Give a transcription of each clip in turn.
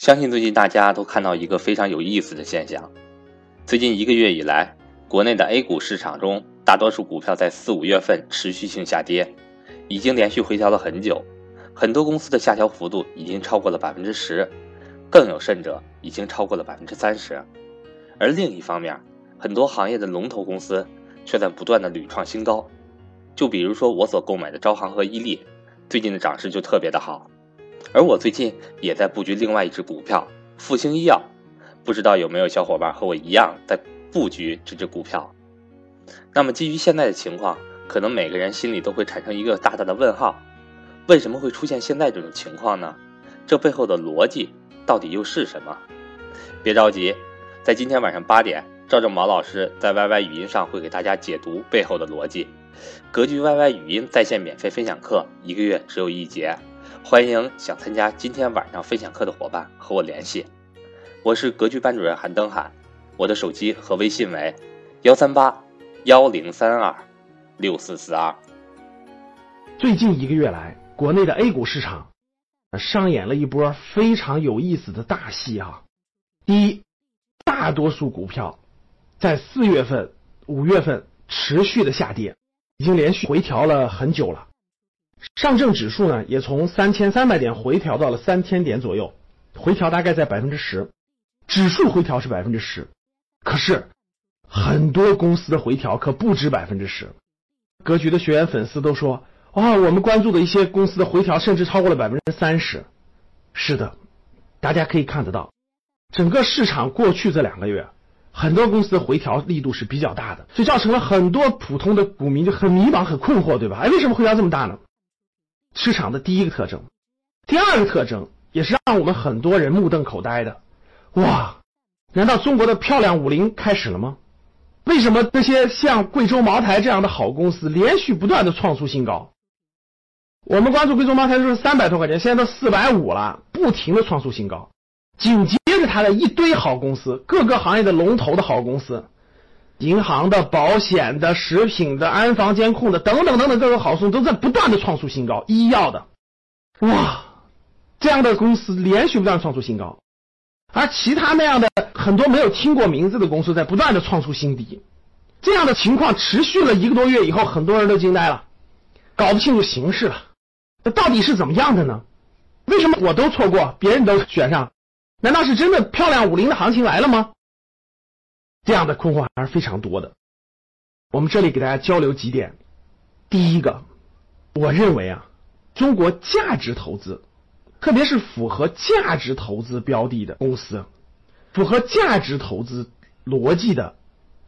相信最近大家都看到一个非常有意思的现象：最近一个月以来，国内的 A 股市场中，大多数股票在四五月份持续性下跌，已经连续回调了很久，很多公司的下调幅度已经超过了百分之十，更有甚者，已经超过了百分之三十。而另一方面，很多行业的龙头公司却在不断的屡创新高。就比如说我所购买的招行和伊利，最近的涨势就特别的好。而我最近也在布局另外一只股票复星医药，不知道有没有小伙伴和我一样在布局这只股票？那么基于现在的情况，可能每个人心里都会产生一个大大的问号：为什么会出现现在这种情况呢？这背后的逻辑到底又是什么？别着急，在今天晚上八点，赵正毛老师在 YY 语音上会给大家解读背后的逻辑。格局 YY 语音在线免费分享课，一个月只有一节。欢迎想参加今天晚上分享课的伙伴和我联系，我是格局班主任韩登海，我的手机和微信为幺三八幺零三二六四四二。最近一个月来，国内的 A 股市场上演了一波非常有意思的大戏啊！第一，大多数股票在四月份、五月份持续的下跌，已经连续回调了很久了。上证指数呢，也从三千三百点回调到了三千点左右，回调大概在百分之十，指数回调是百分之十，可是很多公司的回调可不止百分之十。格局的学员粉丝都说，哇，我们关注的一些公司的回调甚至超过了百分之三十。是的，大家可以看得到，整个市场过去这两个月，很多公司的回调力度是比较大的，所以造成了很多普通的股民就很迷茫、很困惑，对吧？哎，为什么回调这么大呢？市场的第一个特征，第二个特征也是让我们很多人目瞪口呆的。哇，难道中国的漂亮五零开始了吗？为什么这些像贵州茅台这样的好公司连续不断的创出新高？我们关注贵州茅台就是三百多块钱，现在都四百五了，不停的创出新高。紧接着它的一堆好公司，各个行业的龙头的好公司。银行的、保险的、食品的、安防监控的等等等等各个好公司都在不断的创出新高，医药的，哇，这样的公司连续不断创出新高，而其他那样的很多没有听过名字的公司在不断的创出新低，这样的情况持续了一个多月以后，很多人都惊呆了，搞不清楚形势了，那到底是怎么样的呢？为什么我都错过，别人都选上？难道是真的漂亮五零的行情来了吗？这样的困惑还是非常多的。我们这里给大家交流几点。第一个，我认为啊，中国价值投资，特别是符合价值投资标的的公司，符合价值投资逻辑的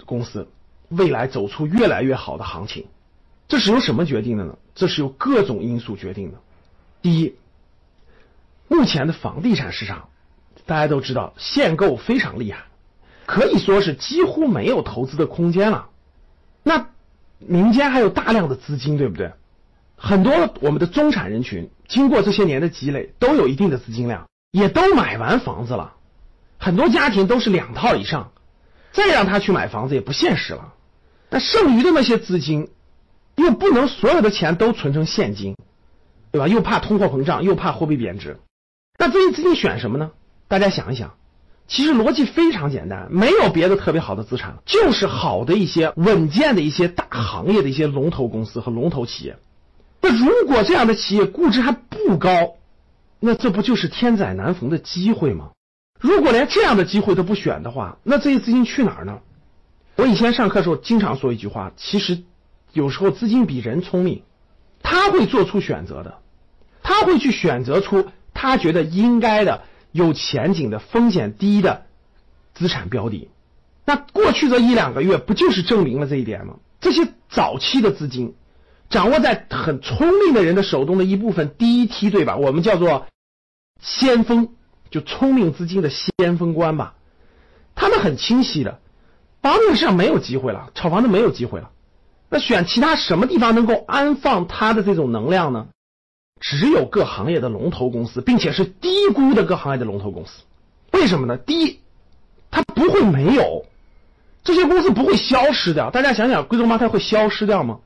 公司，未来走出越来越好的行情。这是由什么决定的呢？这是由各种因素决定的。第一，目前的房地产市场，大家都知道限购非常厉害。可以说是几乎没有投资的空间了。那民间还有大量的资金，对不对？很多我们的中产人群经过这些年的积累，都有一定的资金量，也都买完房子了。很多家庭都是两套以上，再让他去买房子也不现实了。那剩余的那些资金，又不能所有的钱都存成现金，对吧？又怕通货膨胀，又怕货币贬值。那这些资金选什么呢？大家想一想。其实逻辑非常简单，没有别的特别好的资产，就是好的一些稳健的一些大行业的一些龙头公司和龙头企业。那如果这样的企业估值还不高，那这不就是天载难逢的机会吗？如果连这样的机会都不选的话，那这些资金去哪儿呢？我以前上课的时候经常说一句话，其实有时候资金比人聪明，他会做出选择的，他会去选择出他觉得应该的。有前景的、风险低的资产标的，那过去这一两个月不就是证明了这一点吗？这些早期的资金掌握在很聪明的人的手中的一部分第一梯队吧，我们叫做先锋，就聪明资金的先锋官吧。他们很清晰的，房子上没有机会了，炒房子没有机会了，那选其他什么地方能够安放他的这种能量呢？只有各行业的龙头公司，并且是低估的各行业的龙头公司，为什么呢？第一，它不会没有，这些公司不会消失掉。大家想想，贵州茅台会消失掉吗？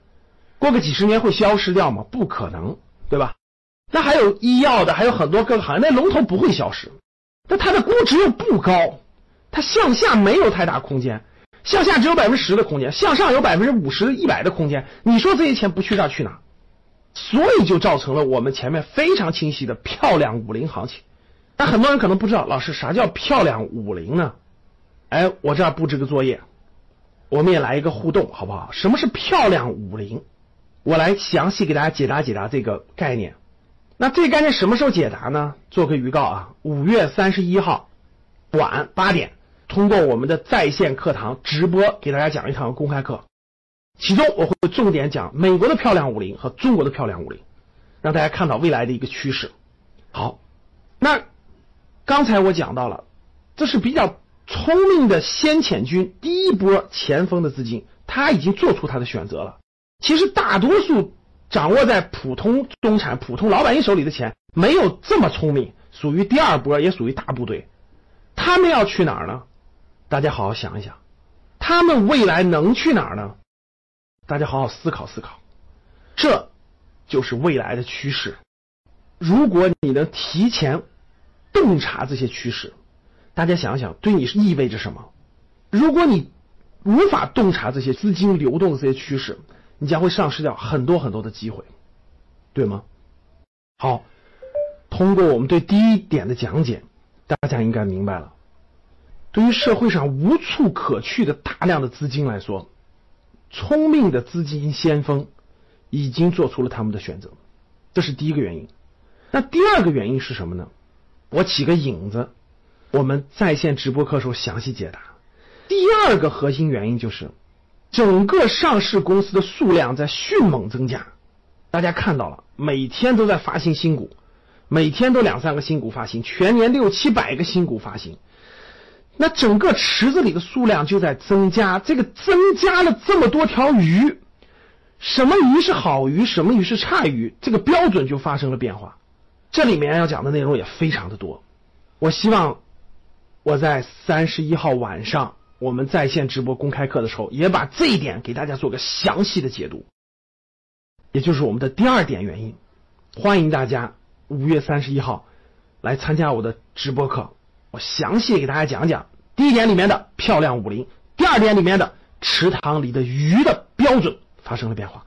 过个几十年会消失掉吗？不可能，对吧？那还有医药的，还有很多各个行业，那龙头不会消失。那它的估值又不高，它向下没有太大空间，向下只有百分之十的空间，向上有百分之五十、一百的空间。你说这些钱不去这儿去哪？所以就造成了我们前面非常清晰的漂亮五零行情。但很多人可能不知道，老师啥叫漂亮五零呢？哎，我这儿布置个作业，我们也来一个互动，好不好？什么是漂亮五零？我来详细给大家解答解答这个概念。那这个概念什么时候解答呢？做个预告啊，五月三十一号晚八点，通过我们的在线课堂直播给大家讲一堂公开课，其中我会重点讲美国的漂亮五零和中国的漂亮五零，让大家看到未来的一个趋势。好，那刚才我讲到了，这是比较聪明的先遣军，第一波前锋的资金，他已经做出他的选择了。其实大多数。掌握在普通中产、普通老百姓手里的钱没有这么聪明，属于第二波，也属于大部队。他们要去哪儿呢？大家好好想一想，他们未来能去哪儿呢？大家好好思考思考，这就是未来的趋势。如果你能提前洞察这些趋势，大家想想，对你是意味着什么？如果你无法洞察这些资金流动的这些趋势，你将会丧失掉很多很多的机会，对吗？好，通过我们对第一点的讲解，大家应该明白了。对于社会上无处可去的大量的资金来说，聪明的资金先锋已经做出了他们的选择，这是第一个原因。那第二个原因是什么呢？我起个影子，我们在线直播课时候详细解答。第二个核心原因就是。整个上市公司的数量在迅猛增加，大家看到了，每天都在发行新股，每天都两三个新股发行，全年六七百个新股发行，那整个池子里的数量就在增加，这个增加了这么多条鱼，什么鱼是好鱼，什么鱼是差鱼，这个标准就发生了变化。这里面要讲的内容也非常的多，我希望我在三十一号晚上。我们在线直播公开课的时候，也把这一点给大家做个详细的解读，也就是我们的第二点原因。欢迎大家五月三十一号来参加我的直播课，我详细给大家讲讲第一点里面的漂亮五零，第二点里面的池塘里的鱼的标准发生了变化。